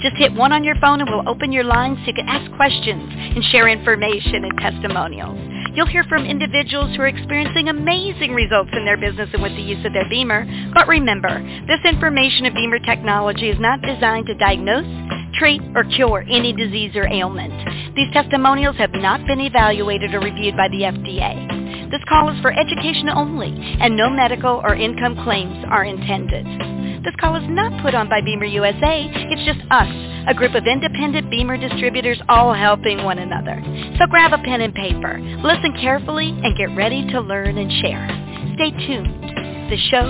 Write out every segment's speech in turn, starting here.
Just hit one on your phone and we'll open your line so you can ask questions and share information and testimonials. You'll hear from individuals who are experiencing amazing results in their business and with the use of their BEMER. But remember, this information of BEMER technology is not designed to diagnose, treat, or cure any disease or ailment. These testimonials have not been evaluated or reviewed by the FDA. This call is for education only, and no medical or income claims are intended. This call is not put on by BEMER USA. It's just us, a group of independent BEMER distributors all helping one another. So grab a pen and paper, listen carefully, and get ready to learn and share. Stay tuned. The show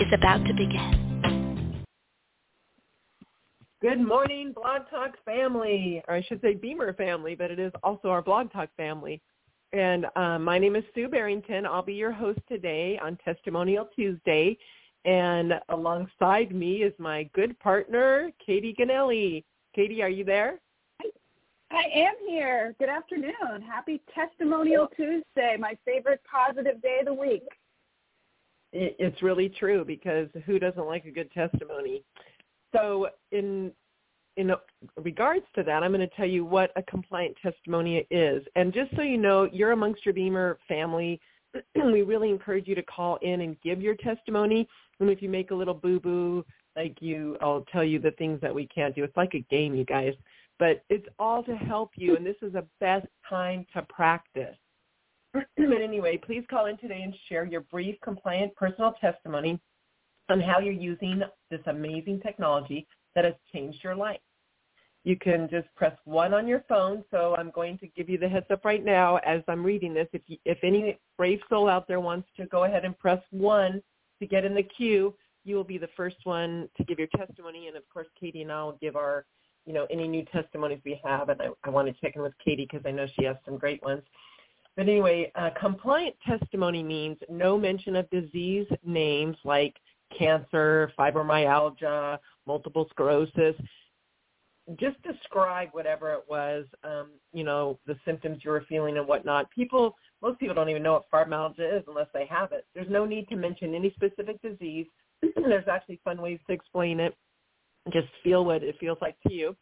is about to begin. Good morning, Blog Talk family, or I should say BEMER family, but it is also our Blog Talk family. And um, my name is Sue Barrington. I'll be your host today on Testimonial Tuesday. And alongside me is my good partner, Katy Ganelli. Katy, are you there? I am here. Good afternoon. Happy Testimonial Tuesday, my favorite positive day of the week. It's really true because who doesn't like a good testimony? So in in regards to that, I'm going to tell you what a compliant testimony is. And just so you know, you're amongst your BEMER family. we really encourage you to call in and give your testimony. And if you make a little boo-boo, like you, I'll tell you the things that we can't do. It's like a game, you guys. But it's all to help you, and this is the best time to practice. but anyway, please call in today and share your brief, compliant personal testimony on how you're using this amazing technology that has changed your life. You can just press one on your phone. So I'm going to give you the heads up right now as I'm reading this. If you, if any brave soul out there wants to go ahead and press one to get in the queue, you will be the first one to give your testimony. And of course, Katy and I will give our, you know, any new testimonies we have. And I, I want to check in with Katy because I know she has some great ones. But anyway, uh, compliant testimony means no mention of disease names like cancer, fibromyalgia, multiple sclerosis. Just describe whatever it was, um, you know, the symptoms you were feeling and whatnot. People, most people don't even know what fibromyalgia is unless they have it. There's no need to mention any specific disease. There's actually fun ways to explain it. Just feel what it feels like to you.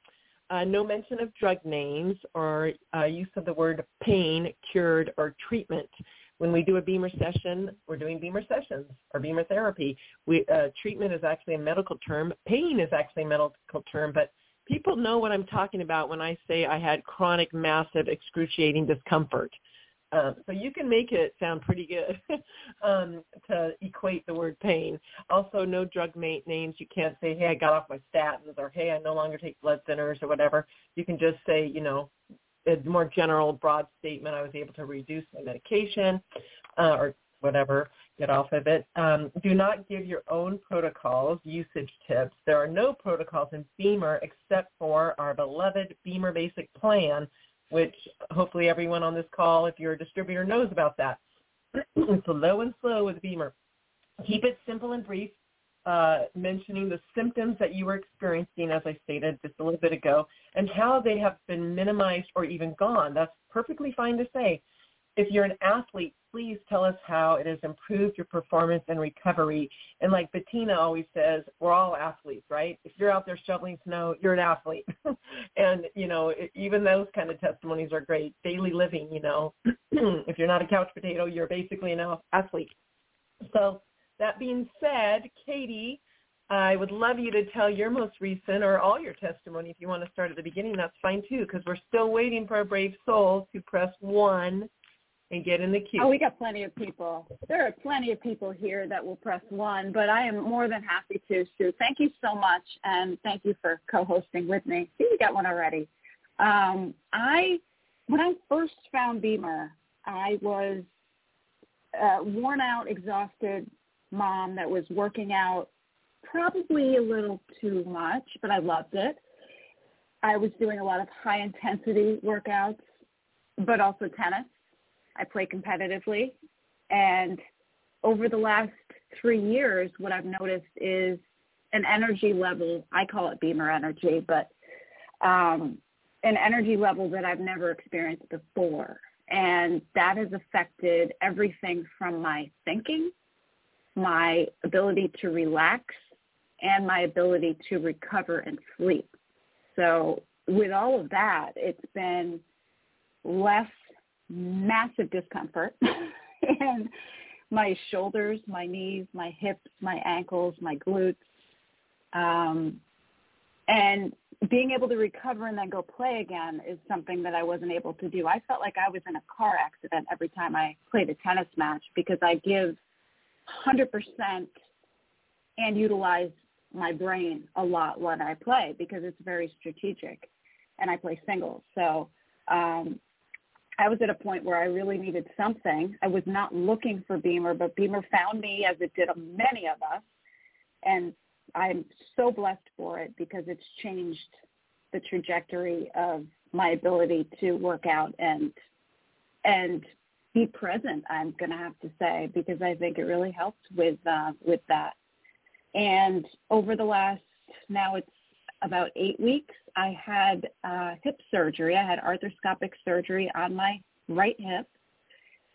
Uh, no mention of drug names or uh, use of the word pain, cured, or treatment when we do a BEMER session, we're doing BEMER sessions or BEMER therapy. We, uh, treatment is actually a medical term. Pain is actually a medical term, but people know what I'm talking about when I say I had chronic, massive, excruciating discomfort. Um, so you can make it sound pretty good um, to equate the word pain. Also, no drug mate names. You can't say, hey, I got off my statins or hey, I no longer take blood thinners or whatever. You can just say, you know, a more general, broad statement. I was able to reduce my medication uh, or whatever, get off of it. Um, do not give your own protocols, usage tips. There are no protocols in BEMER except for our beloved BEMER Basic Plan, which hopefully everyone on this call, if you're a distributor, knows about that. it's low and slow with BEMER. Keep it simple and brief uh, mentioning the symptoms that you were experiencing, as I stated just a little bit ago, and how they have been minimized or even gone. That's perfectly fine to say. If you're an athlete, please tell us how it has improved your performance and recovery. And like Bettina always says, we're all athletes, right? If you're out there shoveling snow, you're an athlete. and, you know, even those kind of testimonies are great. Daily living, you know, if you're not a couch potato, you're basically an athlete. So that being said, Katy, I would love you to tell your most recent or all your testimony. If you want to start at the beginning, that's fine too, because we're still waiting for a brave soul to press one and get in the queue. Oh, we got plenty of people. There are plenty of people here that will press one, but I am more than happy to, Sue. Thank you so much, and thank you for co-hosting with me. See, we got one already. Um, I, when I first found BEMER, I was uh, worn out, exhausted, mom that was working out probably a little too much, but I loved it. I was doing a lot of high intensity workouts, but also tennis. I play competitively, and over the last three years, what I've noticed is an energy level. I call it BEMER energy, but um, an energy level that I've never experienced before. And that has affected everything from my thinking, my ability to relax, and my ability to recover and sleep. So with all of that, it's been less massive discomfort and my shoulders, my knees, my hips, my ankles, my glutes. Um, and being able to recover and then go play again is something that I wasn't able to do. I felt like I was in a car accident every time I played a tennis match because I give 100% and utilize my brain a lot when I play because it's very strategic and I play singles. So um, I was at a point where I really needed something. I was not looking for BEMER, but BEMER found me as it did many of us. And I'm so blessed for it because it's changed the trajectory of my ability to work out and and be present. I'm going to have to say because I think it really helps with uh, with that. And over the last now it's about eight weeks, I had uh, hip surgery. I had arthroscopic surgery on my right hip,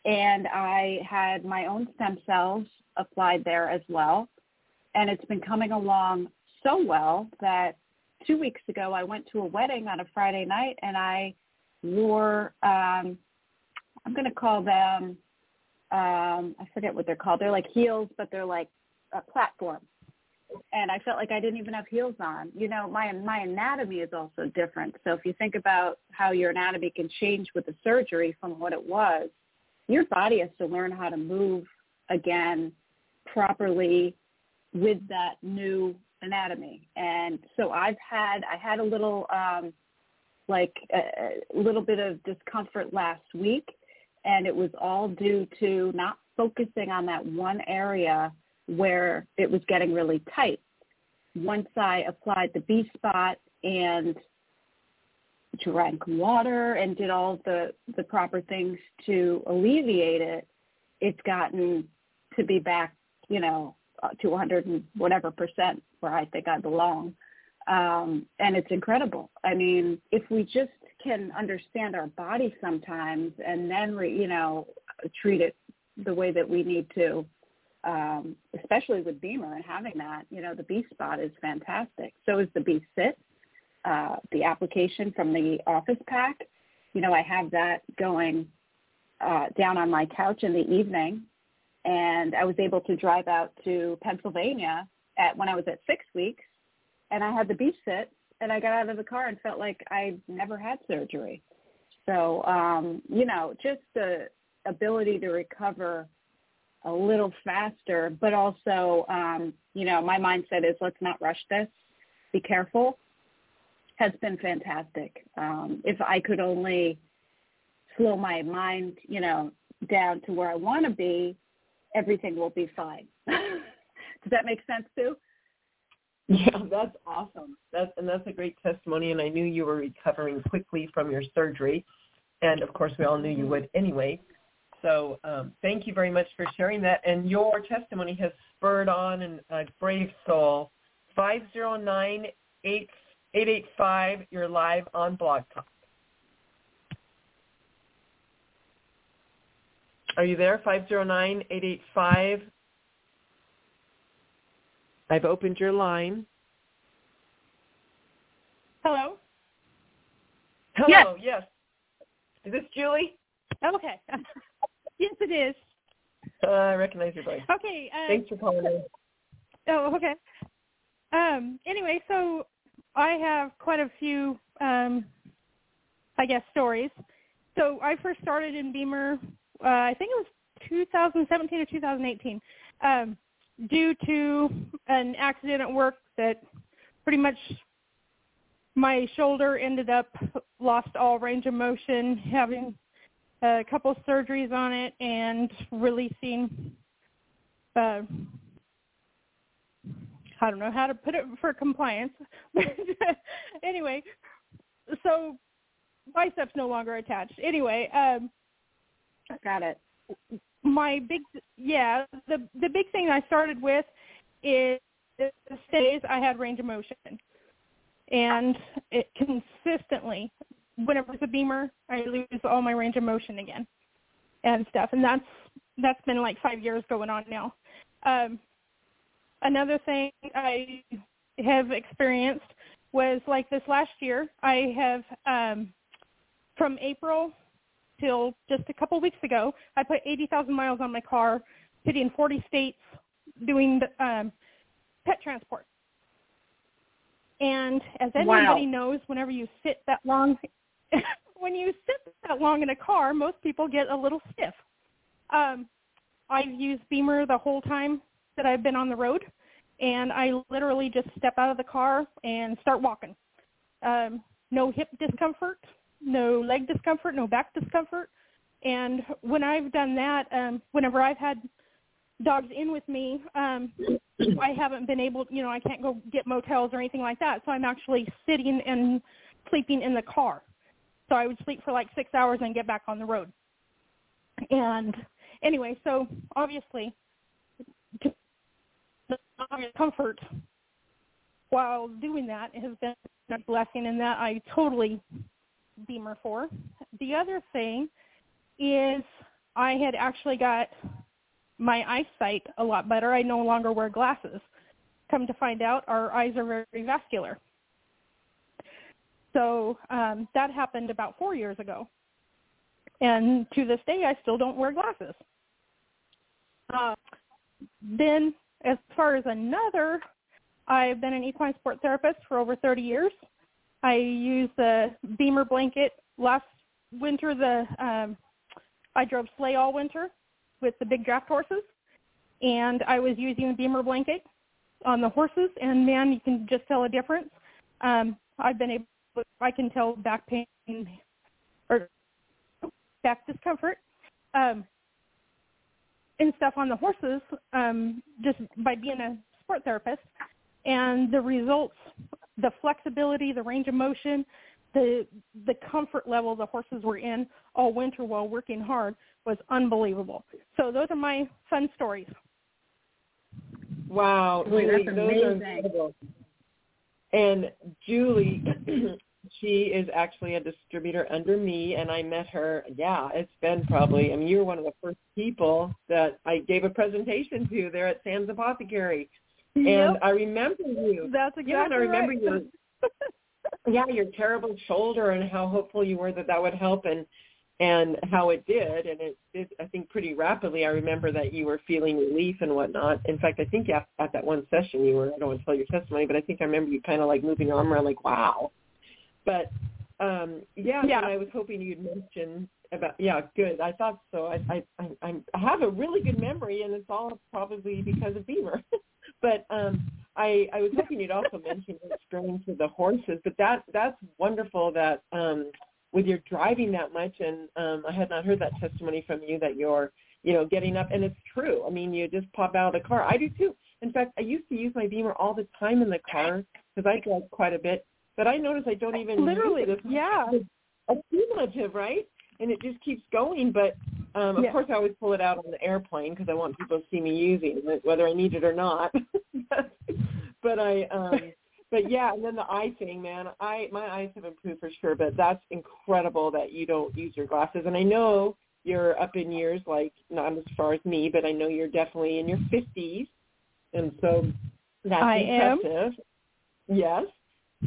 and I had my own stem cells applied there as well. And it's been coming along so well that two weeks ago I went to a wedding on a Friday night, and I wore um, I'm going to call them um, I forget what they're called. They're like heels, but they're like a platform and I felt like I didn't even have heels on. You know, my my anatomy is also different. So if you think about how your anatomy can change with the surgery from what it was, your body has to learn how to move again properly with that new anatomy. And so I've had I had a little um like a, a little bit of discomfort last week and it was all due to not focusing on that one area where it was getting really tight. Once I applied the B spot and drank water and did all the, the proper things to alleviate it, it's gotten to be back, you know, to 100 and whatever percent where I think I belong. Um, and it's incredible. I mean, if we just can understand our body sometimes and then, re, you know, treat it the way that we need to, um, especially with BEMER and having that, you know, the B spot is fantastic. So is the B sit, uh, the application from the office pack. You know, I have that going uh, down on my couch in the evening, and I was able to drive out to Pennsylvania at when I was at six weeks, and I had the B sit, and I got out of the car and felt like I never had surgery. So, um, you know, just the ability to recover a little faster, but also, um, you know, my mindset is let's not rush this. Be careful. Has been fantastic. Um, if I could only slow my mind, you know, down to where I want to be, everything will be fine. Does that make sense, Sue? Yeah, that's awesome. That's and that's a great testimony. And I knew you were recovering quickly from your surgery, and of course, we all knew you would anyway. So um, thank you very much for sharing that. And your testimony has spurred on an, a brave soul. 509-885, you're live on Blog Talk. Are you there? 509-885. I've opened your line. Hello? Hello, yes. yes. Is this Julie? Okay. Yes, it is. Uh, I recognize your voice. Okay. Uh, Thanks for calling in. Oh, okay. Um, anyway, so I have quite a few, um, I guess, stories. So I first started in BEMER, uh, I think it was 2017 or 2018, um, due to an accident at work that pretty much my shoulder ended up lost all range of motion, having a couple surgeries on it and releasing uh, I don't know how to put it for compliance. anyway, so biceps no longer attached. Anyway, um, got it. My big yeah, the the big thing I started with is days I had range of motion, and it consistently whenever it's a BEMER, I lose all my range of motion again and stuff, and that's that's been like five years going on now. Um, another thing I have experienced was like this last year. I have um, from April till just a couple weeks ago, I put 80,000 miles on my car, hitting 40 states, doing um, pet transport. And as anybody wow. knows, whenever you sit that long, when you sit that long in a car, most people get a little stiff. Um, I've used BEMER the whole time that I've been on the road, and I literally just step out of the car and start walking. Um, no hip discomfort, no leg discomfort, no back discomfort. And when I've done that, um, whenever I've had dogs in with me, um, I haven't been able, you know, I can't go get motels or anything like that. So I'm actually sitting and sleeping in the car. So I would sleep for like six hours and get back on the road. And anyway, so obviously, the comfort while doing that has been a blessing in that I totally BEMER for. The other thing is I had actually got my eyesight a lot better. I no longer wear glasses. Come to find out, our eyes are very vascular. So um, that happened about four years ago. And to this day, I still don't wear glasses. Uh, then, as far as another, I've been an equine sport therapist for over 30 years. I used the BEMER blanket last winter. The um, I drove sleigh all winter with the big draft horses, and I was using the BEMER blanket on the horses. And man, you can just tell a difference. Um, I've been able, I can tell back pain or back discomfort um, and stuff on the horses um, just by being a sport therapist. And the results the flexibility, the range of motion, the the comfort level the horses were in all winter while working hard was unbelievable. So those are my fun stories. Wow, Julie, Julie, that's those amazing. are incredible. And Julie, she is actually a distributor under me, and I met her. Yeah, it's been probably. I mean, you were one of the first people that I gave a presentation to there at Sam's Apothecary and Yep. I remember you. That's exactly yeah, and I remember right. your yeah your terrible shoulder and how hopeful you were that that would help and and how it did and it did I think pretty rapidly. I remember that you were feeling relief and whatnot. In fact, I think at, at that one session you were I don't want to tell your testimony, but I think I remember you kind of like moving your arm around like wow. But um yeah, Yeah. and I was hoping you'd mention about yeah good i thought so i i i i have a really good memory and it's all probably because of BEMER but um i i was hoping you'd also mention your experience with the horses but that that's wonderful that um with your driving that much and um i had not heard that testimony from you that you're you know getting up and it's true i mean you just pop out of the car i do too in fact i used to use my BEMER all the time in the car because i drive quite a bit but i notice i don't even use Literally, it as yeah. it's cumulative, right? And it just keeps going. But um, of Yeah. course, I always pull it out on the airplane because I want people to see me using it, whether I need it or not. but I, um, but yeah, and then the eye thing, man. I my eyes have improved for sure. But that's incredible that you don't use your glasses. And I know you're up in years, like not as far as me, but I know you're definitely in your fifties, and so that's I am. impressive. Yes.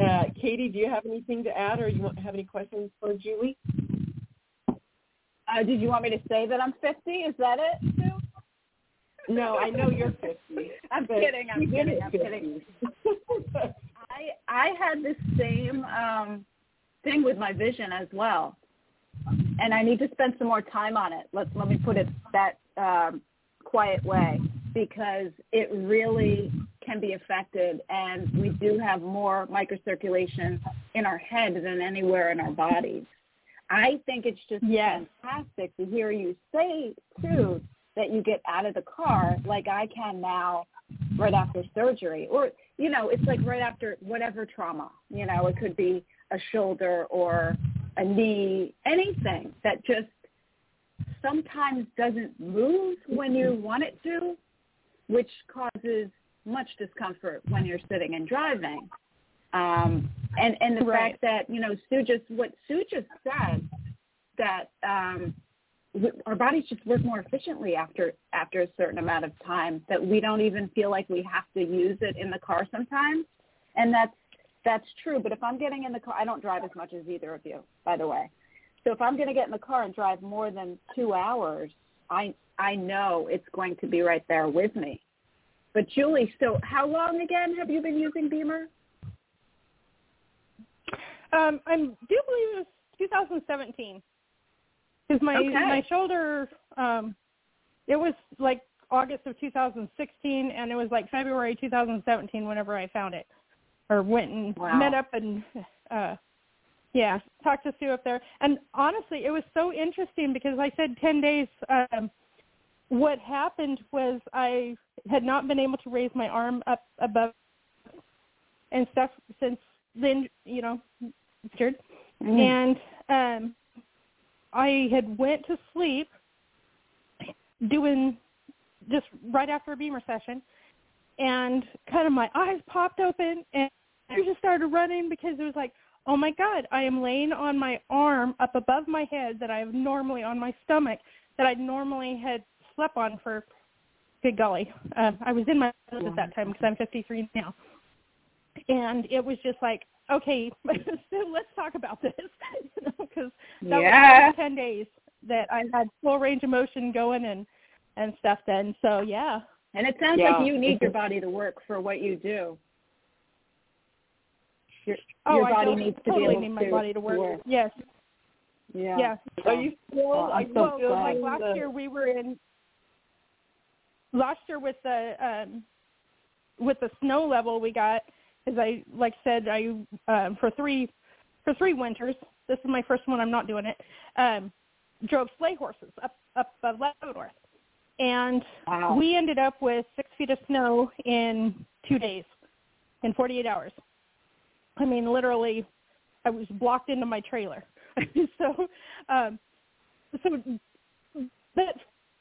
Uh, Katy, do you have anything to add, or you want, have any questions for Julie? Uh, did you want me to say that I'm 50? Is that it, Sue? No, I know you're 50. I'm kidding. I'm kidding. I'm 50. kidding. I I had the same um, thing with my vision as well, and I need to spend some more time on it. Let's let me put it that um, quiet way because it really can be affected, and we do have more microcirculation in our head than anywhere in our bodies. I think it's just Yes. fantastic to hear you say too that you get out of the car like I can now right after surgery or you know it's like right after whatever trauma you know it could be a shoulder or a knee anything that just sometimes doesn't move when you mm-hmm. want it to, which causes much discomfort when you're sitting and driving. Um, and and the Right. fact that you know Sue just what Sue just said that um, our bodies just work more efficiently after after a certain amount of time that we don't even feel like we have to use it in the car sometimes, and that's that's true. But if I'm getting in the car, I don't drive as much as either of you, by the way. So if I'm going to get in the car and drive more than two hours, I I know it's going to be right there with me. But Julie, so how long again have you been using BEMER? Um, I do believe it was 2017 because my Okay. my shoulder um, it was like August of 2016, and it was like February 2017 whenever I found it or went and Wow. met up and uh, yeah, talked to Sue up there. And honestly, it was so interesting because I said 10 days. Um, what happened was I had not been able to raise my arm up above and stuff since then, you know, injured. Mm. And um I had went to sleep doing just right after a BEMER session and kind of my eyes popped open and I just started running because it was like, oh my God, I am laying on my arm up above my head that I have normally on my stomach that I normally had slept on for good golly. Uh, I was in my house at that time because I'm 53 now. And it was just like, okay, so let's talk about this, because that Yeah. was 10 days that I had full range of motion going and and stuff then. So yeah, And it sounds Yeah. like you need your body to work for what you do. Your, oh, your I body totally, needs to totally be able need my to body to work. Yes, Yeah. yeah. Are you still? Well, I'm you so well, glad. like last the- year we were in last year with the um with the snow level we got as I like said I um for three for three winters this is my first one I'm not doing it um drove sleigh horses up up above Leavenworth and Wow. we ended up with six feet of snow in two days in 48 hours. I mean literally I was blocked into my trailer. So um so that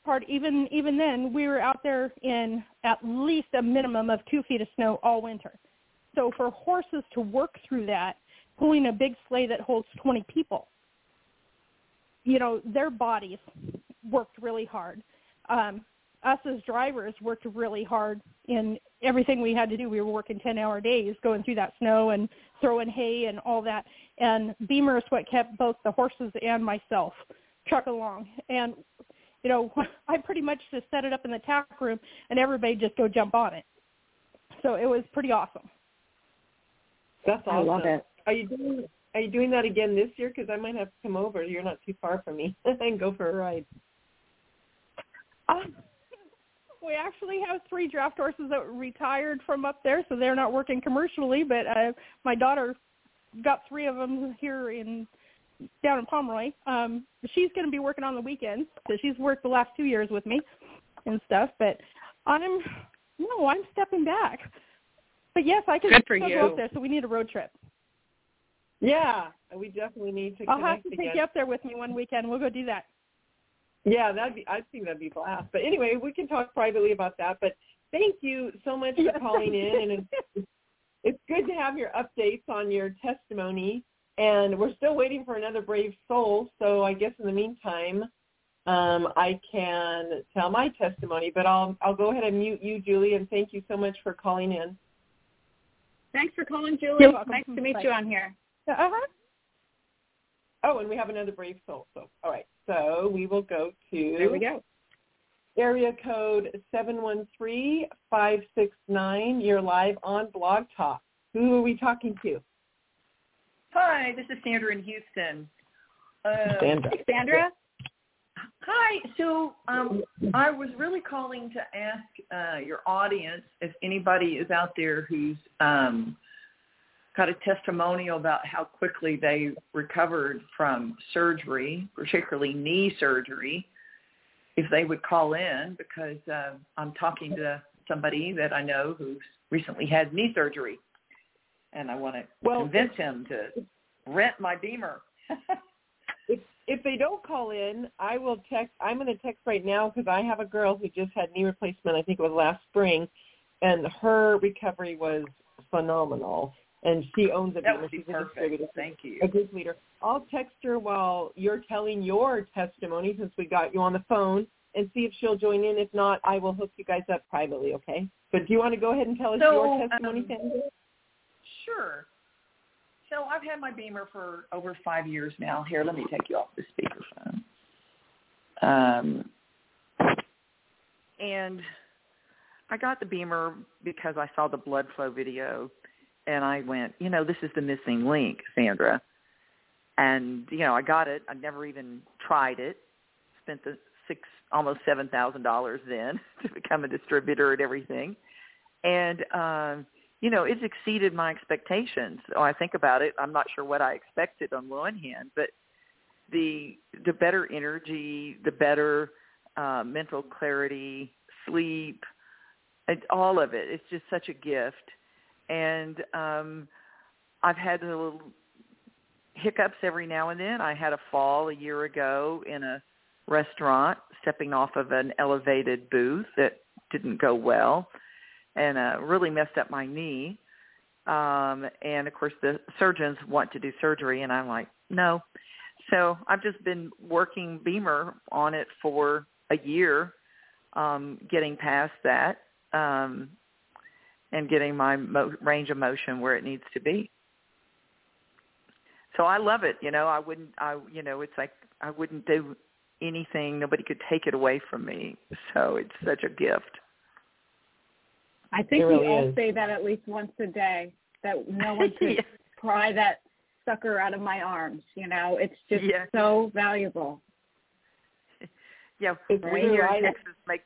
part even even then we were out there in at least a minimum of two feet of snow all winter so for horses to work through that pulling a big sleigh that holds 20 people you know their bodies worked really hard. Um us as drivers worked really hard in everything we had to do. We were working 10 hour days going through that snow and throwing hay and all that. And BEMER is what kept both the horses and myself truck along. And you know i pretty much just set it up in the tack room and everybody just go jump on it. So it was pretty awesome That's awesome. I love it. Are you doing? Are you doing that again this year? Because I might have to come over. You're not too far from me, and go for a ride. Um, we actually have three draft horses that retired from up there, so they're not working commercially. But uh, my daughter got three of them here in down in Pomeroy. Um, she's going to be working on the weekends, so she's worked the last two years with me and stuff. But I'm no, I'm stepping back. But yes, I can Good for still you. go up there. So we need a road trip. Yeah, we definitely need to I'll have to again. take you up there with me one weekend. We'll go do that. Yeah, that'd be. I think that'd be a blast. But anyway, we can talk privately about that. But thank you so much for calling in, and it's, it's good to have your updates on your testimony. And we're still waiting for another brave soul. So I guess in the meantime, um, I can tell my testimony. But I'll I'll go ahead and mute you, Julie. And thank you so much for calling in. Thanks for calling, Julie. You're welcome. Nice to meet Bye. you on here. Uh-huh. Oh, and we have another brave soul. So all right. So we will go to There we go. area code 713-569. You're live on Blog Talk. Who are we talking to? Hi, this is Sandra in Houston. Uh, Sandra. Hey, Sandra. Hi. So um, I was really calling to ask uh, your audience if anybody is out there who's um, got a testimonial about how quickly they recovered from surgery, particularly knee surgery, if they would call in because uh, I'm talking to somebody that I know who's recently had knee surgery, and I want to Well, convince him to rent my BEMER. if they don't call in, I will text. I'm going to text right now because I have a girl who just had knee replacement. I think it was last spring, and her recovery was phenomenal. And she owns a would She's be a perfect. distributor, Thank you. a group leader. I'll text her while you're telling your testimony since we got you on the phone and see if she'll join in. If not, I will hook you guys up privately, okay? But do you want to go ahead and tell us So, your testimony, um, Sandra? Sure. So I've had my BEMER for over five years now. Here, let me take you off the speakerphone. Um, and I got the BEMER because I saw the blood flow video, and I went, you know, this is the missing link, Sandra. And you know, I got it. I never even tried it. Spent the six, almost seven thousand dollars then to become a distributor and everything. And um, you know, it's exceeded my expectations. When I think about it, I'm not sure what I expected on one hand, but the the better energy, the better uh, mental clarity, sleep, it's all of it. It's just such a gift. And um, I've had a little hiccups every now and then. I had a fall a year ago in a restaurant, stepping off of an elevated booth that didn't go well and uh, really messed up my knee. Um, and of course, the surgeons want to do surgery, and I'm like, no. So I've just been working BEMER on it for a year, um, getting past that, um, and getting my mo- range of motion where it needs to be. So I love it. You know, I wouldn't. I you know, it's like I wouldn't do anything. Nobody could take it away from me. So it's such a gift. I think It we really all is. say that at least once a day. That no one should Yeah. pry that sucker out of my arms. You know, it's just Yeah. so valuable. Yeah, It's we here I- in Texas make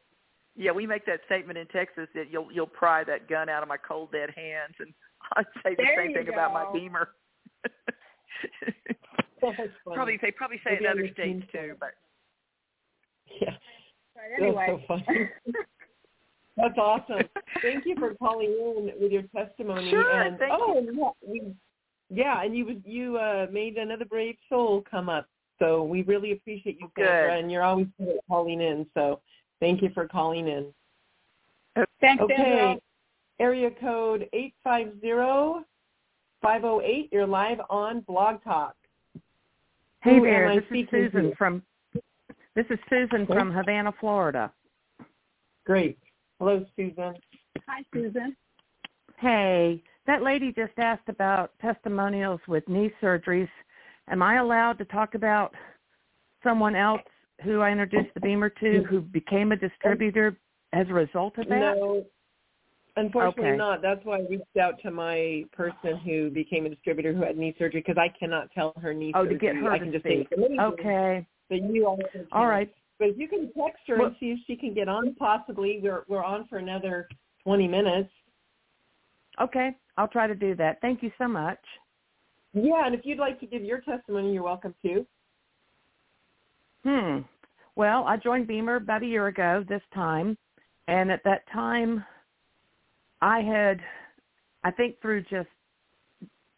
yeah we make that statement in Texas that you'll you'll pry that gun out of my cold dead hands, and I'd say the There same you thing about my. BEMER. Probably they probably say it Maybe in other states too, but Yeah. But That's anyway, so funny. That's awesome. Thank you for calling in with your testimony. Sure, and thank oh, and yeah, yeah, and you you uh, made another brave soul come up. So we really appreciate you, Good. Sandra, and you're always calling in. So thank you for calling in. thanks, Okay, Sandra. area code eight five zero five zero eight. You're live on Blog Talk. Hey Who there, this is Susan from this is Susan from Havana, Florida. Great. Hello, Susan. Hi, Susan. Hey, that lady just asked about testimonials with knee surgeries. Am I allowed to talk about someone else who I introduced the BEMER to who became a distributor as a result of that? No, unfortunately Okay. not. That's why I reached out to my person who became a distributor who had knee surgery because I cannot tell her knee Oh, to get her I to can just say Okay. but you also can. All right. But if you can text her Well- and see if she can get on, possibly we're we're on for another twenty minutes. Okay. I'll try to do that. Thank you so much. Yeah, and if you'd like to give your testimony, you're welcome to. Hmm. Well, I joined BEMER about a year ago this time, and at that time, I had, I think through just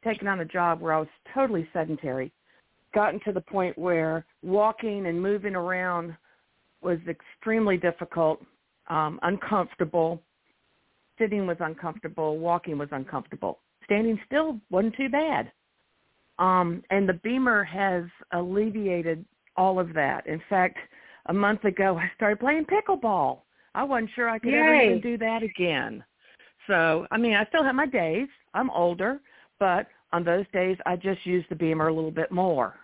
taking on a job where I was totally sedentary, gotten to the point where walking and moving around was extremely difficult, um, uncomfortable. Sitting was uncomfortable. Walking was uncomfortable. Standing still wasn't too bad. Um, and the BEMER has alleviated all of that. In fact, a month ago, I started playing pickleball. I wasn't sure I could ever even do that again. So, I mean, I still have my days. I'm older, but on those days, I just use the BEMER a little bit more.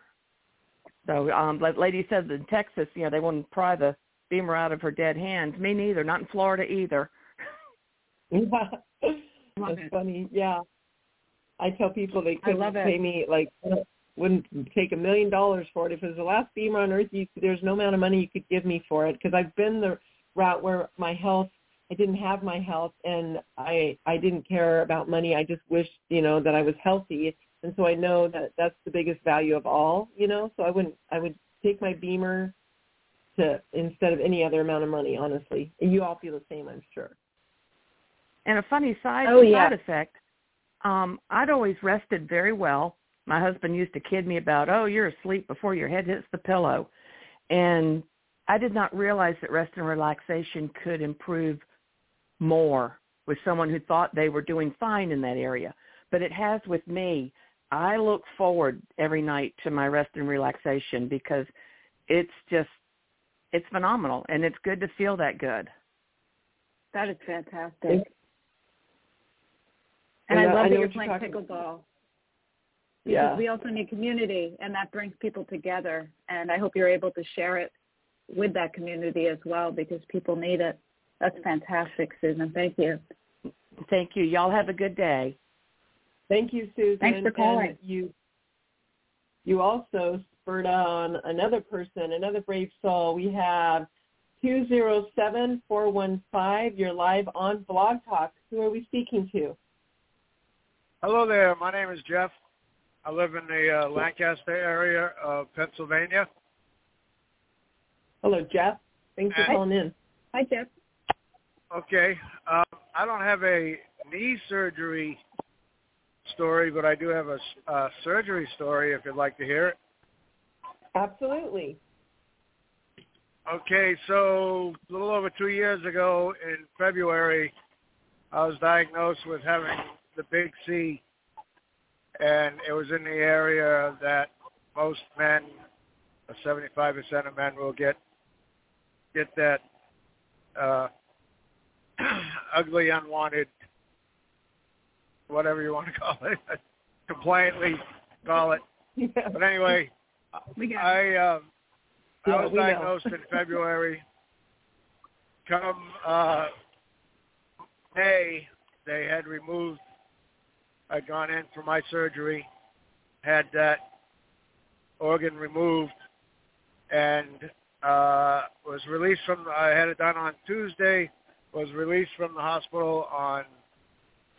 So, um, like lady said in Texas, you know, they wouldn't pry the BEMER out of her dead hands. Me neither. Not in Florida either. Yeah, that's funny. Yeah, I tell people they couldn't it. pay me like wouldn't take a million dollars for it if it was the last BEMER on earth. You, there's no amount of money you could give me for it because I've been the route where my health. I didn't have my health, and I I didn't care about money. I just wished you know that I was healthy, and so I know that that's the biggest value of all. You know, so I wouldn't I would take my BEMER to instead of any other amount of money. Honestly, and you all feel the same, I'm sure. And a funny side Oh, side yeah. effect, um, I'd always rested very well. my husband used to kid me about, "Oh, you're asleep before your head hits the pillow." And I did not realize that rest and relaxation could improve more with someone who thought they were doing fine in that area. But it has with me. I look forward every night to my rest and relaxation because it's just it's phenomenal and it's good to feel that good. That is fantastic. And, I uh, love I that you're what playing talking- pickleball. Because Yeah. we also need community and that brings people together and I hope you're able to share it with that community as well because people need it. That's fantastic, Susan. Thank you. Thank you. Y'all have a good day. Thank you, Susan. Thanks for calling. And you, you also spurred on another person, another brave soul. We have 207-415. You're live on Blog Talk. Who are we speaking to? Hello there. My name is Jeff. I live in the uh, Lancaster area of Pennsylvania. Hello, Jeff. Thanks for calling in. Hi, Jeff. Okay. Um, I don't have a knee surgery story, but I do have a uh, surgery story if you'd like to hear it. Absolutely. Okay, so a little over two years ago in February, I was diagnosed with having the big C, and it was in the area that most men, 75% of men, will get get that uh, ugly, unwanted, whatever you want to call it, complaintly call it. Yeah. But anyway, I um, Yeah, I was diagnosed in February. Come uh, May, they had removed. I'd gone in for my surgery, had that organ removed, and uh, was released from. I had it done on Tuesday. Was released from the hospital on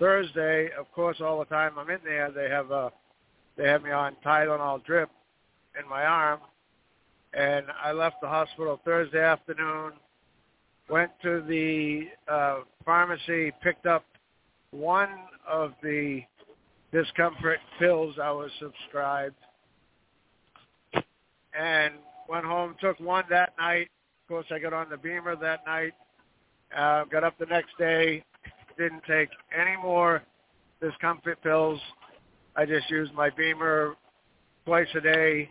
Thursday. Of course, all the time I'm in there, they have a they have me on Tylenol drip in my arm and I left the hospital Thursday afternoon, went to the uh, pharmacy, picked up one of the discomfort pills I was subscribed, and went home, took one that night. Of course, I got on the BEMER that night, uh, got up the next day, didn't take any more discomfort pills. I just used my BEMER twice a day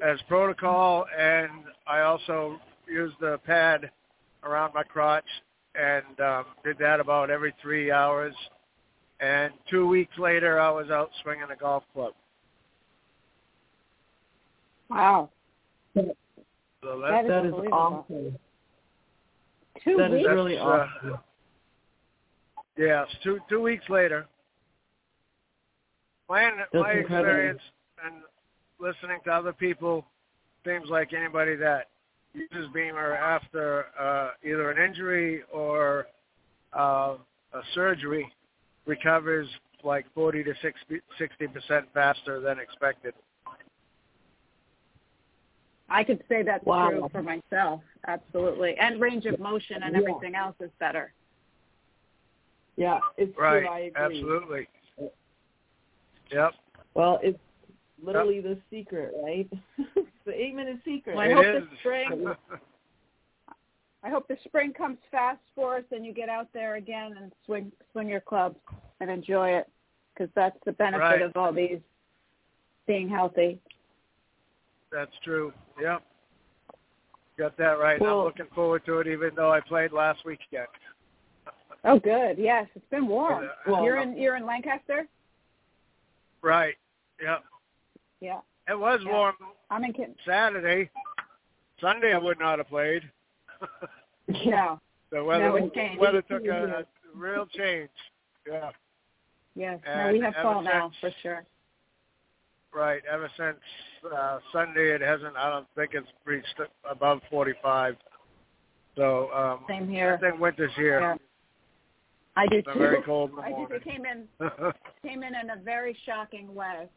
as protocol, and I also used the pad around my crotch and um, did that about every three hours. And two weeks later, I was out swinging a golf club. Wow. So That that is, that is unbelievable. awesome. Two That is weeks. that's really uh, awesome. Yes, two two weeks later. My my incredible. experience and listening to other people seems like anybody that uses BEMER after uh, either an injury or uh, a surgery recovers like 40 to 60 percent faster than expected. I could say that's Wow. true for myself. Absolutely. And range of motion and Yeah. everything else is better. Yeah, it's Right. true. I agree. Absolutely. Yep. Well, it's literally the secret, right? it's the eight-minute secret. Well, I It hope is. the spring I hope the spring comes fast for us and you get out there again and swing swing your clubs and enjoy it because that's the benefit Right. of all these being healthy. That's true. Yep. Got that right. Well- I'm looking forward to it, even though I played last weekend. Oh, good. Yes, it's been warm. Yeah. Well, you're in you're in Lancaster. Right. Yep. Yeah, It was Yeah. warm I'm in. Kent. Saturday. Sunday I would not have played. Yeah. the weather No, weather took a, a real change. Yeah. Yes. no, we have fall now for sure. Right. Ever since uh, Sunday, it hasn't. I don't think it's reached above 45. So um, Same I here. think winter's here. Yeah. I do It's too. very cold in the I do. It came in came in in a very shocking way,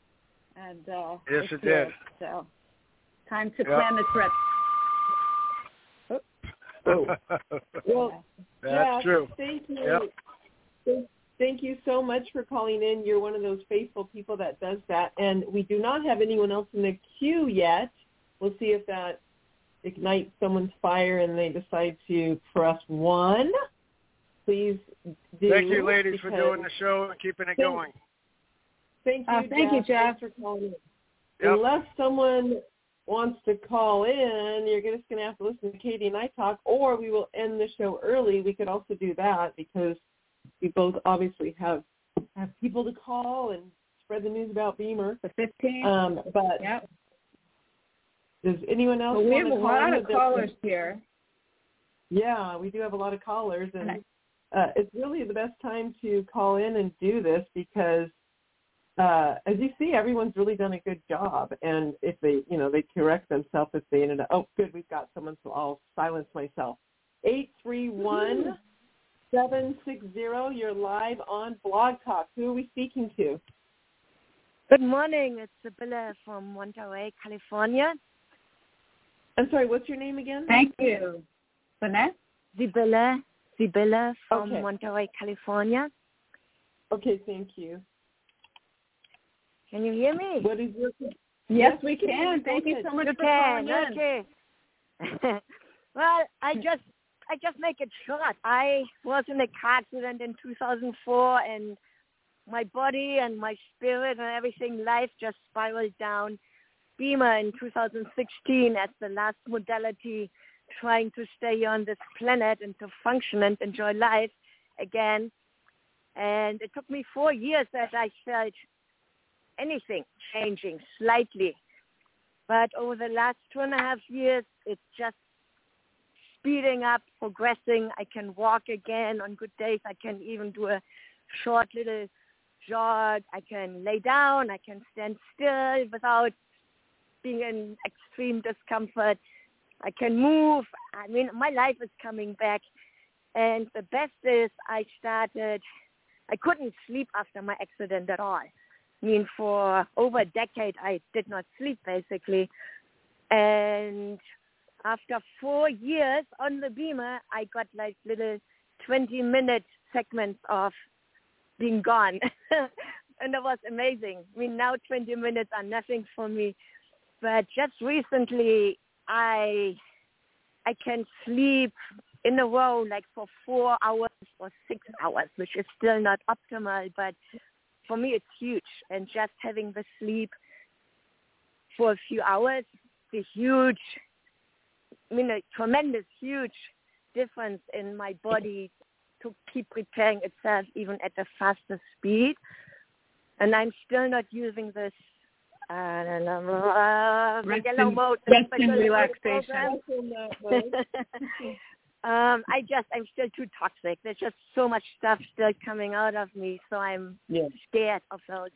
and uh, Yes, it's it did. here. So time to Yeah. plan the trip. Oh. Well, That's yeah, true. Thank you. Yep. Thank- Thank you so much for calling in. You're one of those faithful people that does that. And we do not have anyone else in the queue yet. We'll see if that ignites someone's fire and they decide to press one. Please do. Thank you, ladies, for doing the show and keeping it Thank- going. Thank you, Uh, thank you, Thanks Jeff. for calling in. Yep. Unless someone wants to call in, you're just going to have to listen to Katy and I talk, or we will end the show early. We could also do that because we both obviously have have people to call and spread the news about BEMER. The 15th. Um, but yep. does anyone else Well, we want have a to call lot in of callers here. Yeah, we do have a lot of callers, and And uh, it's really the best time to call in and do this because, uh, as you see, everyone's really done a good job. And if they, you know, they correct themselves if they ended up, oh, good, we've got someone, so I'll silence myself. Eight three one seven six zero. You're live on Blog Talk. Who are we speaking to? Good morning. It's Sibylla from Monterey, California. I'm sorry. What's your name again? Thank you. Vanessa? Sibylla, Sibylla from Okay. Monterey, California. Okay, thank you. Can you hear me? What is your? Yes, Yes, we we can. can. Thank you so much You for can. calling in. Okay. well, I just I just make it short. I was in a car accident in 2004, and my body and my spirit and everything, life just spiraled down. BEMER in 2016 as the last modality, trying to stay on this planet and to function and enjoy life again. And it took me four years that I felt anything changing slightly. But over the last two and a half years, it's just speeding up, progressing. I can walk again on good days. I can even do a short little jog. I can lay down. I can stand still without being in extreme discomfort. I can move. I mean, my life is coming back. And the best is I started, I couldn't sleep after my accident at all. I mean, for over a decade, I did not sleep basically. And after four years on the BEMER, I got like little 20 minute segments of being gone. and that was amazing. I mean, now 20 minutes are nothing for me. But just recently, I I can sleep in a row like for four hours or six hours, which is still not optimal, but for me it's huge. And just having the sleep for a few hours, the huge, I mean, a tremendous, huge difference in my body to keep preparing itself even at the fastest speed. And I'm still not using this uh, uh, Rest yellow in- mode. rest special in relaxation. um, I just I'm still too toxic. There's just so much stuff still coming out of me, so I'm Yeah. scared of those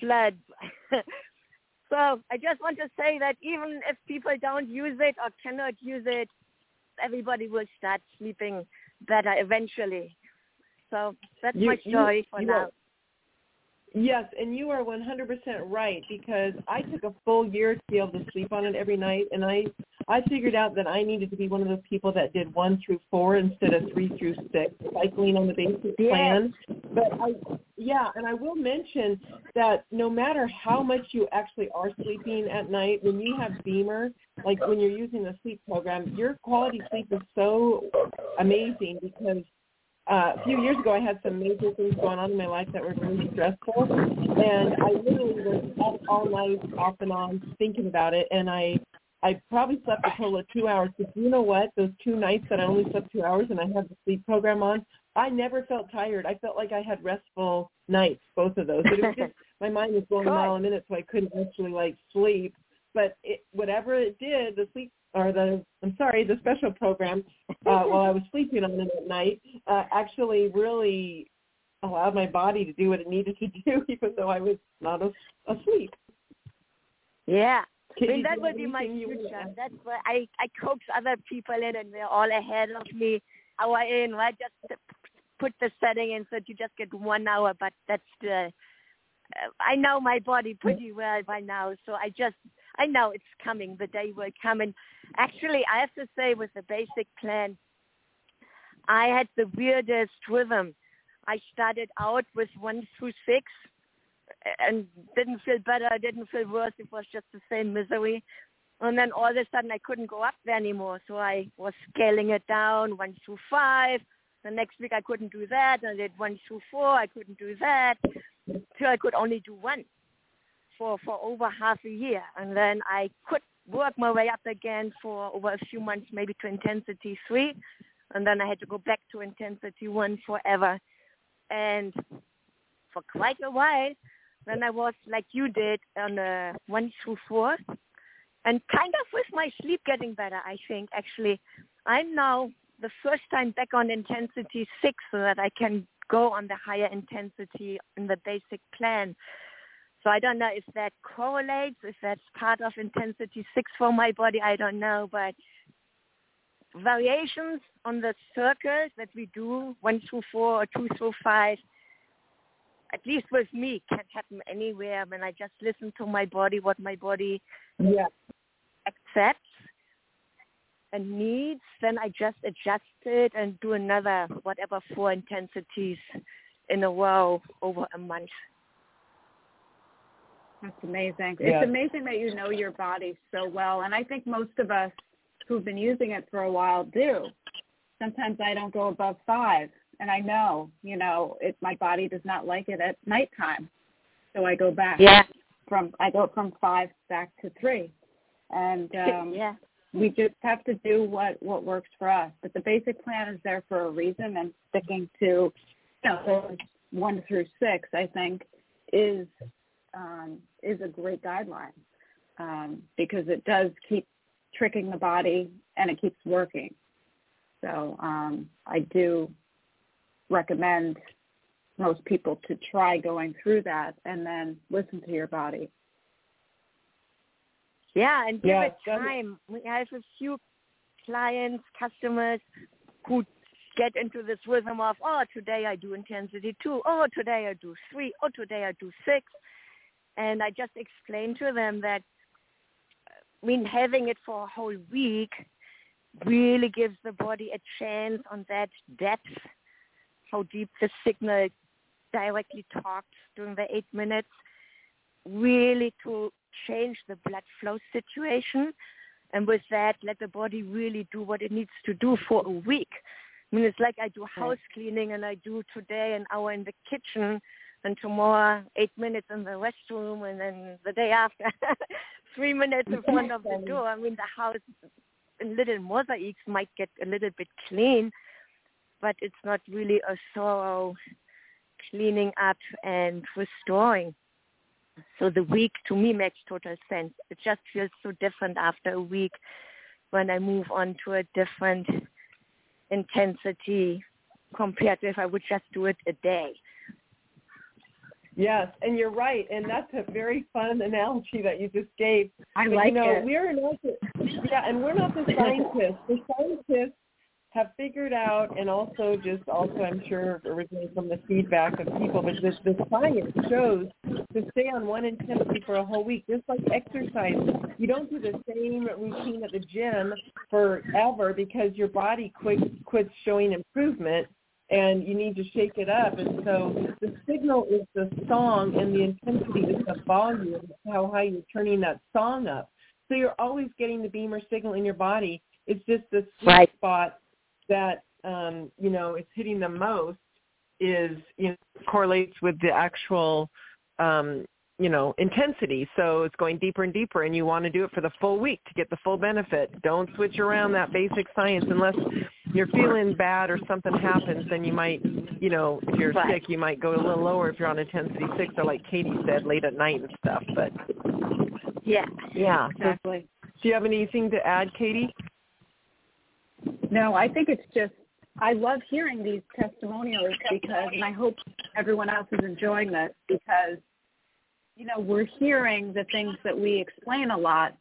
floods. so I just want to say that even if people don't use it or cannot use it, everybody will start sleeping better eventually. So that's You- my you- story for you now. are- Yes, and you are 100% right because I took a full year to be able to sleep on it every night, and I I figured out that I needed to be one of those people that did one through four instead of three through six, cycling on the basic Yes. plan. But I yeah, and I will mention that no matter how much you actually are sleeping at night, when you have BEMER, like when you're using the sleep program, your quality sleep is so amazing because uh, a few years ago, I had some major things going on in my life that were really stressful, and I literally was up all night, off and on, thinking about it. And I, I probably slept a total of two hours. But you know what? Those two nights that I only slept two hours, and I had the sleep program on, I never felt tired. I felt like I had restful nights, both of those. But it was just my mind was going a mile a minute, so I couldn't actually like sleep. But it, whatever it did, the sleep or the I'm sorry, the special program uh, while I was sleeping on it at night uh, actually really allowed my body to do what it needed to do, even though I was not as- asleep. Yeah. I mean, that would be my future. That's where I, I coax other people in and they're all ahead of me, hour in, right? Just put the setting in so that you just get one hour, but that's the, uh, I know my body pretty well by now, so I just, I know it's coming. The day will come. And actually, I have to say with the basic plan, I had the weirdest rhythm. I started out with one through six and didn't feel better, didn't feel worse. It was just the same misery. And then all of a sudden I couldn't go up there anymore. So I was scaling it down one through five. The next week I couldn't do that. I did one through four. I couldn't do that. So I could only do one for, for over half a year. And then I could work my way up again for over a few months, maybe to intensity three. And then I had to go back to intensity one forever. And for quite a while, then I was like you did on a one through four and kind of with my sleep getting better, I think actually. I'm now the first time back on intensity six so that I can go on the higher intensity in the basic plan. So I don't know if that correlates, if that's part of intensity six for my body, I don't know, but variations on the circles that we do, one through four or two through five, at least with me, can happen anywhere when I just listen to my body, what my body yeah. accepts and needs, then I just adjust it and do another whatever four intensities in a row over a month. That's amazing. Yeah. It's amazing that you know your body so well. And I think most of us who've been using it for a while do. Sometimes I don't go above five and I know, you know, it my body does not like it at nighttime. So I go back Yeah. from I go from five back to three. And um yeah. we just have to do what what works for us. But the basic plan is there for a reason, and sticking to you know those one through six, I think, is um, is a great guideline um, because it does keep tricking the body and it keeps working. So um, I do recommend most people to try going through that and then listen to your body. Yeah, and give Yeah, it time. We have a few clients, customers who get into this rhythm of, oh, today I do intensity two, oh, today I do three, oh, today I do six. And I just explain to them that, I mean, having it for a whole week really gives the body a chance on that depth, how deep the signal directly talks during the eight minutes, really to change the blood flow situation. And with that, let the body really do what it needs to do for a week. I mean, it's like I do house cleaning and I do today an hour in the kitchen and tomorrow eight minutes in the restroom and then the day after three minutes in front of the door. I mean, the house in little mosaics might get a little bit clean, but it's not really a thorough cleaning up and restoring. So the week to me makes total sense. It just feels so different after a week when I move on to a different intensity compared to if I would just do it a day. Yes, and you're right, and that's a very fun analogy that you just gave. I But, like you know, it. we're not the, yeah, and we're not the scientists. The scientists have figured out, and also just also I'm sure originally from the feedback of people, but this the science shows to stay on one intensity for a whole week, just like exercise. You don't do the same routine at the gym forever because your body quits quits showing improvement and you need to shake it up. And so the signal is the song and the intensity is the volume, how high you're turning that song up. So you're always getting the BEMER signal in your body. It's just the sweet Right. spot that um, you know it's hitting the most is you know correlates with the actual um, you know intensity. So it's going deeper and deeper, and you want to do it for the full week to get the full benefit. Don't switch around that basic science unless you're feeling bad or something happens. Then you might you know if you're Right. sick, you might go a little lower if you're on intensity six, or like Katy said, late at night and stuff. But Yeah. yeah, so Exactly. do you have anything to add, Katy? No, I think it's just I love hearing these testimonials because, and I hope everyone else is enjoying this because, you know, we're hearing the things that we explain a lot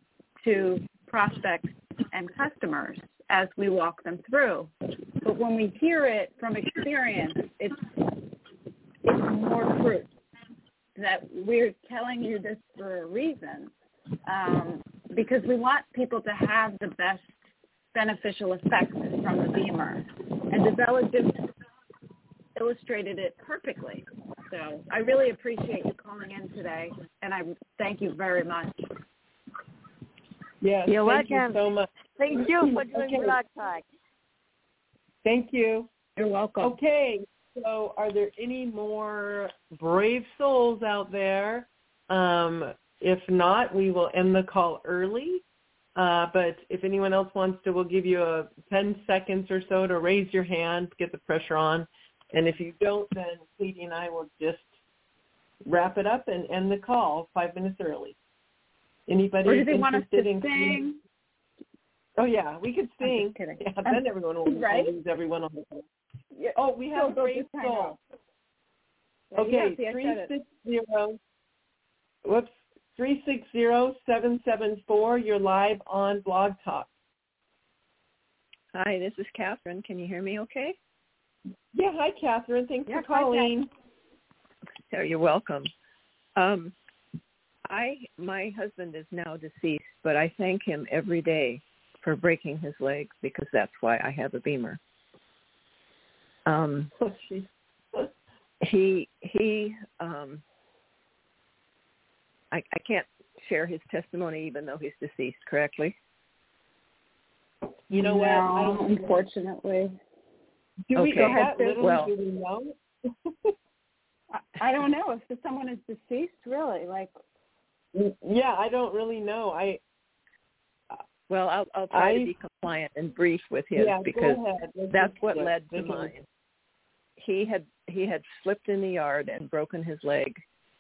to prospects and customers as we walk them through. But when we hear it from experience, it's it's more proof that we're telling you this for a reason um, because we want people to have the best beneficial effects from the BEMER. And develop illustrated it perfectly. So I really appreciate you calling in today, and I thank you very much. Yes, You're thank welcome. you so much. Thank you for doing Okay. Blog Talk. Thank you. You're welcome. Okay, so are there any more brave souls out there? Um, if not, we will end the call early. Uh, but if anyone else wants to, we'll give you a 10 seconds or so to raise your hand, get the pressure on. And if you don't, then Katy and I will just wrap it up and end the call five minutes early. Anybody Or do they want us interested to in sing? Oh yeah, we could sing. Yeah, then everyone will right? lose everyone on the phone. Yeah. Oh, we have brave just soul. Yeah, Okay, three six zero. Whoops, three six zero seven seven four. You're live on Blog Talk. Hi, this is Catherine. Can you hear me okay? Yeah, hi Catherine. Thanks Yeah, for hi, calling. Oh, you're welcome. Um, I my husband is now deceased, but I thank him every day for breaking his leg because that's why I have a BEMER. Um, he he um, I, I can't share his testimony even though he's deceased. Correctly? You know what? I No, don't, unfortunately. Do we Okay. know Go ahead, that Well- do we know? I, I don't know if someone is deceased. Really, like yeah, I don't really know. I Well, I'll I'll try I- to be compliant and brief with his yeah, because go ahead. Let's that's just- what yeah, led to this is- mine. He had he had slipped in the yard and broken his leg,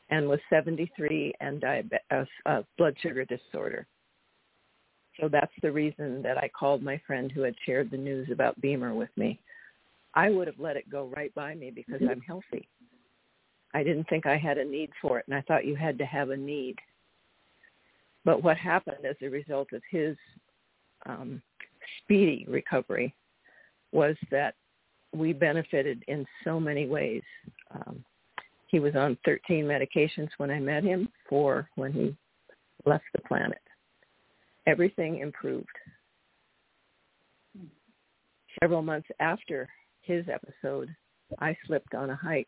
and was 73 and diabe- uh, uh, blood sugar disorder. So that's the reason that I called my friend who had shared the news about BEMER with me. I would have let it go right by me because I'm healthy. I didn't think I had a need for it, and I thought you had to have a need. But what happened as a result of his um, speedy recovery was that we benefited in so many ways. Um, he was on 13 medications when I met him, four when he left the planet. Everything improved. Several months after his episode, I slipped on a hike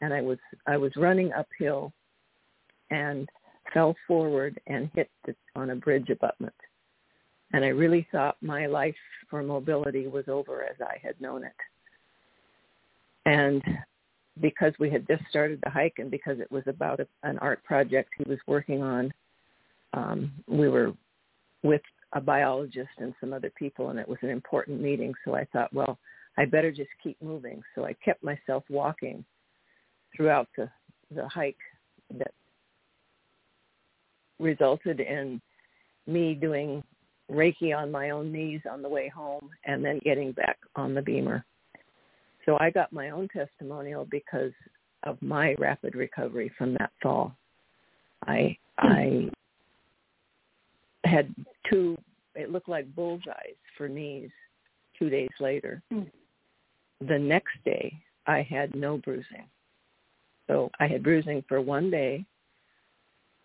and I was I was running uphill and fell forward and hit the, on a bridge abutment. And I really thought my life for mobility was over as I had known it. And because we had just started the hike and because it was about a, an art project he was working on, um, we were with a biologist and some other people and it was an important meeting. So I thought, well, I better just keep moving. So I kept myself walking throughout the, the hike that resulted in me doing Reiki on my own knees on the way home and then getting back on the BEMER. So I got my own testimonial because of my rapid recovery from that fall. I I had two it looked like bullseyes for knees two days later. Mm. The next day I had no bruising. So I had bruising for one day.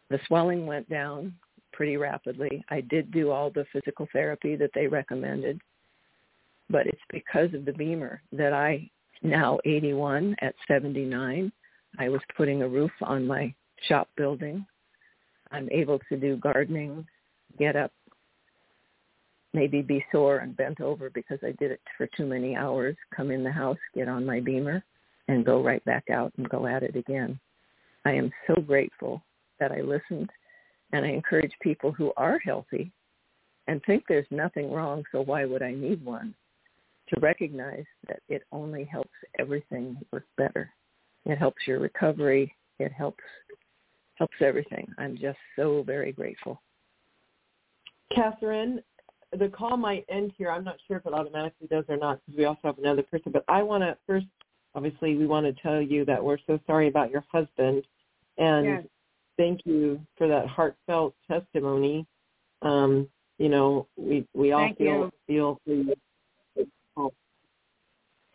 The swelling went down pretty rapidly. I did do all the physical therapy that they recommended, but it's because of the BEMER that I now 81 at 79. I was putting a roof on my shop building. I'm able to do gardening, get up, maybe be sore and bent over because I did it for too many hours, come in the house, get on my BEMER, and go right back out and go at it again. I am so grateful that I listened and I encourage people who are healthy and think there's nothing wrong, so why would I need one, to recognize that it only helps everything work better. It helps your recovery. It helps helps everything. I'm just so very grateful. Catherine, the call might end here. I'm not sure if it automatically does or not because we also have another person. But I want to first, obviously, we want to tell you that we're so sorry about your husband, and Yes. thank you for that heartfelt testimony. Um, you know, we we all Thank feel you. feel for you.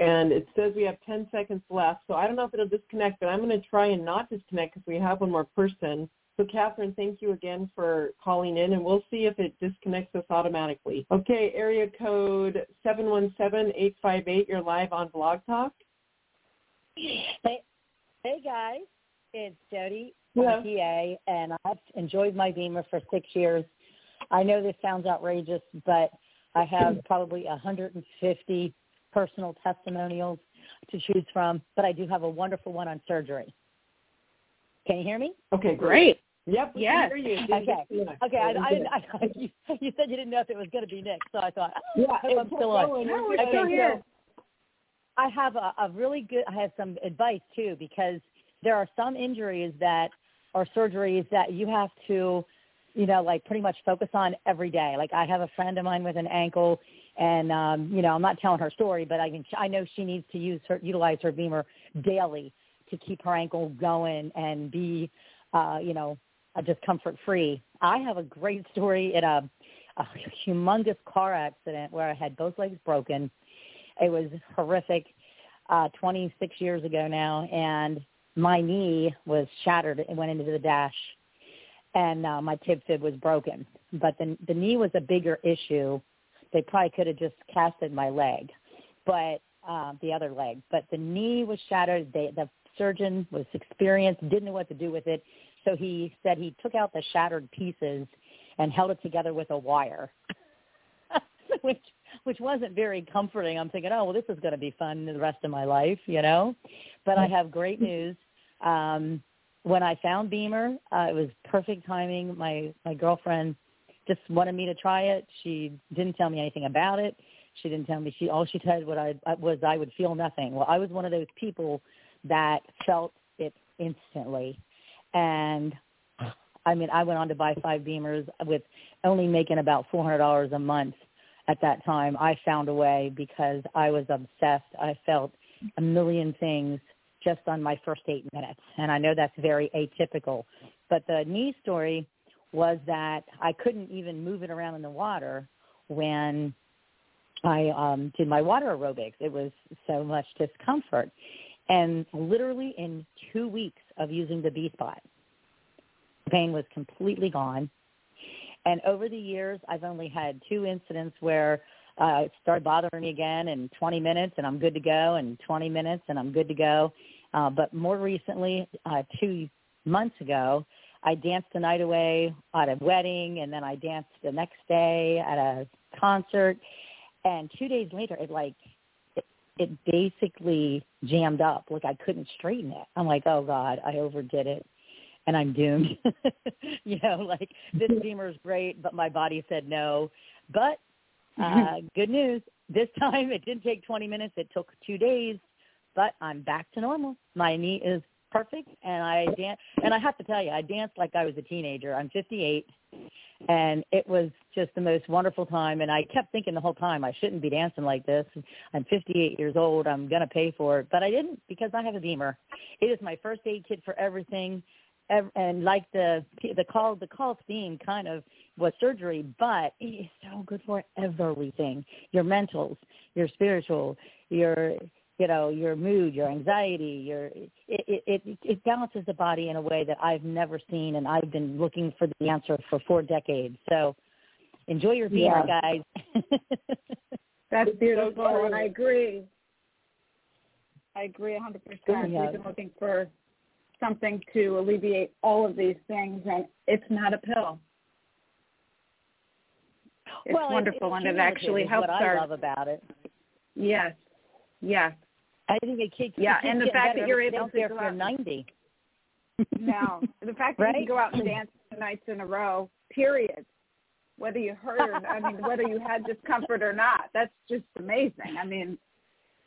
And it says we have 10 seconds left, so I don't know if it'll disconnect, but I'm going to try and not disconnect because we have one more person. So Catherine, thank you again for calling in, and we'll see if it disconnects us automatically. Okay, area code 717-858, you're live on Blog Talk. Hey, hey guys, it's Jody Hello. from PA, and I've enjoyed my BEMER for six years. I know this sounds outrageous, but I have probably 150 personal testimonials to choose from, but I do have a wonderful one on surgery. Can you hear me? Okay, Great. Yep. we Yes. can hear you. Okay. Yeah. Okay, I, I, I, you, you said you didn't know if it was going to be Nick, so I thought, oh, Yeah, I hope I'm still on. going. No, we're Okay, still so. I have a, a really good. I have some advice too because there are some injuries that are surgeries that you have to, you know, like pretty much focus on every day. Like I have a friend of mine with an ankle, and um, you know, I'm not telling her story, but I can. I know she needs to use her utilize her Beamer daily to keep her ankle going and be, uh, you know, uh, just comfort free. I have a great story in a, a humongous car accident where I had both legs broken. It was horrific, uh, 26 years ago now, and my knee was shattered and went into the dash, and uh, my tib fib was broken. But the the knee was a bigger issue. They probably could have just casted my leg, but uh, the other leg. But the knee was shattered. They, the surgeon was experienced, didn't know what to do with it, so he said he took out the shattered pieces and held it together with a wire, which which wasn't very comforting. I'm thinking, oh well, this is going to be fun the rest of my life, you know. But I have great news. Um, when I found BEMER, uh, it was perfect timing. My my girlfriend just wanted me to try it. She didn't tell me anything about it. She didn't tell me. She all she said what I was I would feel nothing. Well, I was one of those people that felt it instantly, and I mean I went on to buy five BEMERs with only making about four hundred dollars a month at that time. I found a way because I was obsessed. I felt a million things just on my first eight minutes, and I know that's very atypical. But the knee story was that I couldn't even move it around in the water when I um, did my water aerobics. It was so much discomfort. And literally in two weeks of using the B spot, the pain was completely gone. And over the years, I've only had two incidents where uh, it started bothering me again in 20 minutes and I'm good to go, and 20 minutes and I'm good to go. Uh, but more recently, uh, two months ago, I danced the night away at a wedding, and then I danced the next day at a concert. And two days later, it like it, basically jammed up. Like I couldn't straighten it. I'm like, oh God, I overdid it, and I'm doomed. you know, like this BEMER is great, but my body said no. But uh, good news, this time it didn't take 20 minutes. It took two days, but I'm back to normal. My knee is perfect, and I dance. And I have to tell you, I danced like I was a teenager. I'm 58, and it was just the most wonderful time. And I kept thinking the whole time, I shouldn't be dancing like this. I'm 58 years old. I'm gonna pay for it, but I didn't because I have a BEMER. It is my first aid kit for everything. And like the the call the call theme kind of was surgery, but it is so good for everything. Your mentals, your spiritual, your you know your mood, your anxiety, your it it it, it balances the body in a way that I've never seen, and I've been looking for the answer for four decades. So enjoy your BEMER, guys. That's It's so beautiful, and I agree. I agree 100%. Yeah. We've been looking for something to alleviate all of these things, and it's not a pill. It's well, it- wonderful, it's and it actually helps what I our. love about it. Yes, yes. I think it keeps Yeah, it keeps and the fact that you're able to there for out- 90. No, the fact that you can go out and dance two nights in a row, period. Whether you hurt or I mean, whether you had discomfort or not, that's just amazing. I mean,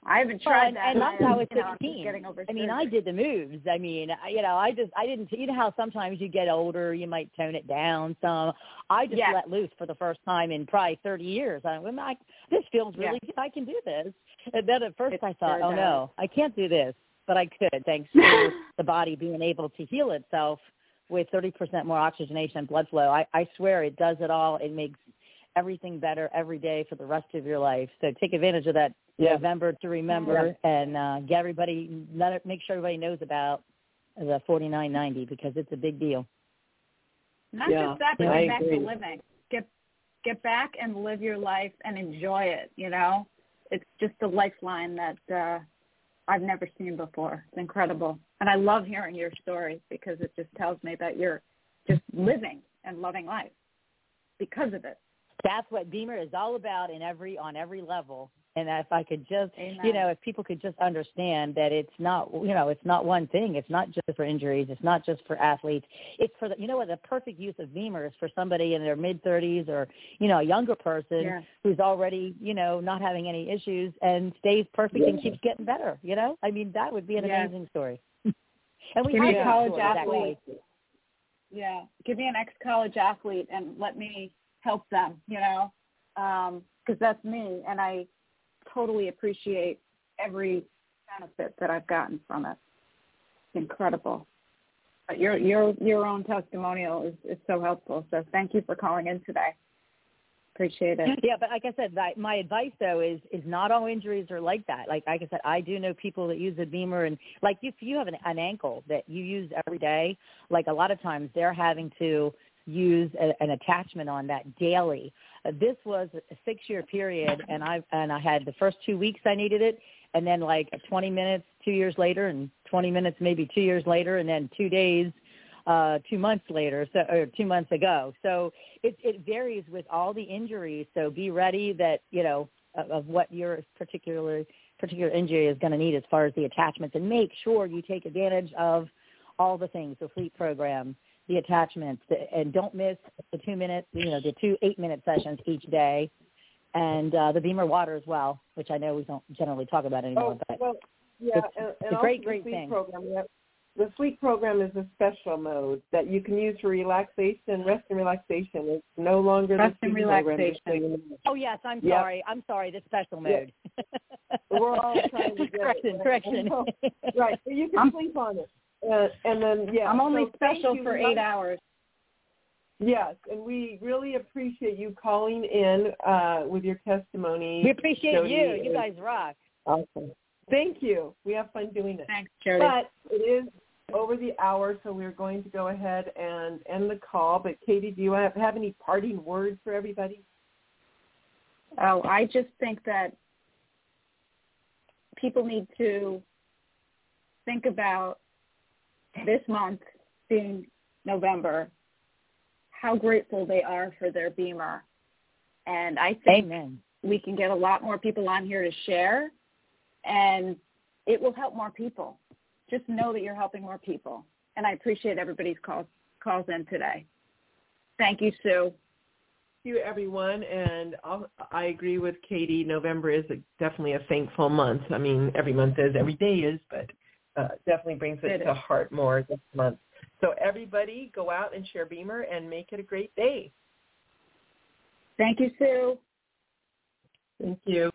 I haven't Well, tried and, that. and I, that's how it's 16. getting over I mean, I did the moves. I mean, I- you know, I just, I didn't, you know how sometimes you get older, you might tone it down some. I just Yes. let loose for the first time in probably 30 years. I went, like, this feels really good. I can do this. And then at first It I thought, sure oh no, I can't do this. But I could, thanks to the body being able to heal itself with 30% more oxygenation and blood flow. I, I swear it does it all. It makes everything better every day for the rest of your life. So take advantage of that Yeah. November to remember and uh, get everybody let it, make sure everybody knows about the forty nine ninety because it's a big deal. Not Yeah, just that, but I get back agree. to living. Get get back and live your life and enjoy it. You know, it's just a lifeline that uh, I've never seen before. It's incredible. And I love hearing your story because it just tells me that you're just living and loving life because of it. That's what BEMER is all about in every on every level. And if I could just, Amen. you know, if people could just understand that it's not, you know, it's not one thing. It's not just for injuries. It's not just for athletes. It's for the, you know what, the perfect use of BEMER is for somebody in their mid 30s or, you know, a younger person Yeah. who's already, you know, not having any issues and stays perfect and keeps getting better. You know, I mean, that would be an Yeah. amazing story. and we Give me have a college stories, actually. athlete. Yeah, give me an ex-college athlete and let me help them. You know, um, because that's me, and I totally appreciate every benefit that I've gotten from it. It's incredible. But your your your own testimonial is, is so helpful. So thank you for calling in today. Appreciate it. Yeah, but like I said, my, my advice though is is not all injuries are like that. Like like I said, I do know people that use a BEMER, and like if you have an, an ankle that you use every day, like a lot of times they're having to use a, an attachment on that daily. Uh, this was a six year period, and I and I had the first two weeks I needed it, and then like 20 minutes two years later, and 20 minutes maybe two years later, and then two days uh, two months later, so or two months ago. So it, it varies with all the injuries. So be ready that you know of, of what your particular particular injury is going to need as far as the attachments, and make sure you take advantage of all the things, the fleet program, the attachments, and don't miss the two minute, you know, the two eight minute sessions each day. And uh, the BEMER water as well, which I know we don't generally talk about anymore, Oh, but well, yeah, it's- and, it's a also great, the great sleep thing. Program, we have, the sleep program is a special mode that you can use for relaxation, rest and relaxation. It's no longer Rest the and sleep program. relaxation. Oh yes, I'm Yep. sorry. I'm sorry. The special mode. We're all trying to get correction, it. correction. right, so you can I'm- sleep on it. Uh, and then, yeah. I'm only so special for eight love- hours. Yes, and we really appreciate you calling in uh, with your testimony. we appreciate Jody. you. You guys rock. Awesome. Thank you. We have fun doing it. Thanks, Jody. But it is over the hour, so we're going to go ahead and end the call. But Katy, do you have, have any parting words for everybody? Oh, I just think that people need to think about this month being November, how grateful they are for their BEMER. And I think Amen. we can get a lot more people on here to share and it will help more people. Just know that you're helping more people. And I appreciate everybody's calls calls in today. Thank you, Sue. Thank you, everyone. And I'll, I agree with Katy. November is a, definitely a thankful month. I mean, every month is, every day is, but uh, definitely brings it, It to is. heart more this month. So everybody go out and share BEMER and make it a great day. Thank you, Sue. Thank you.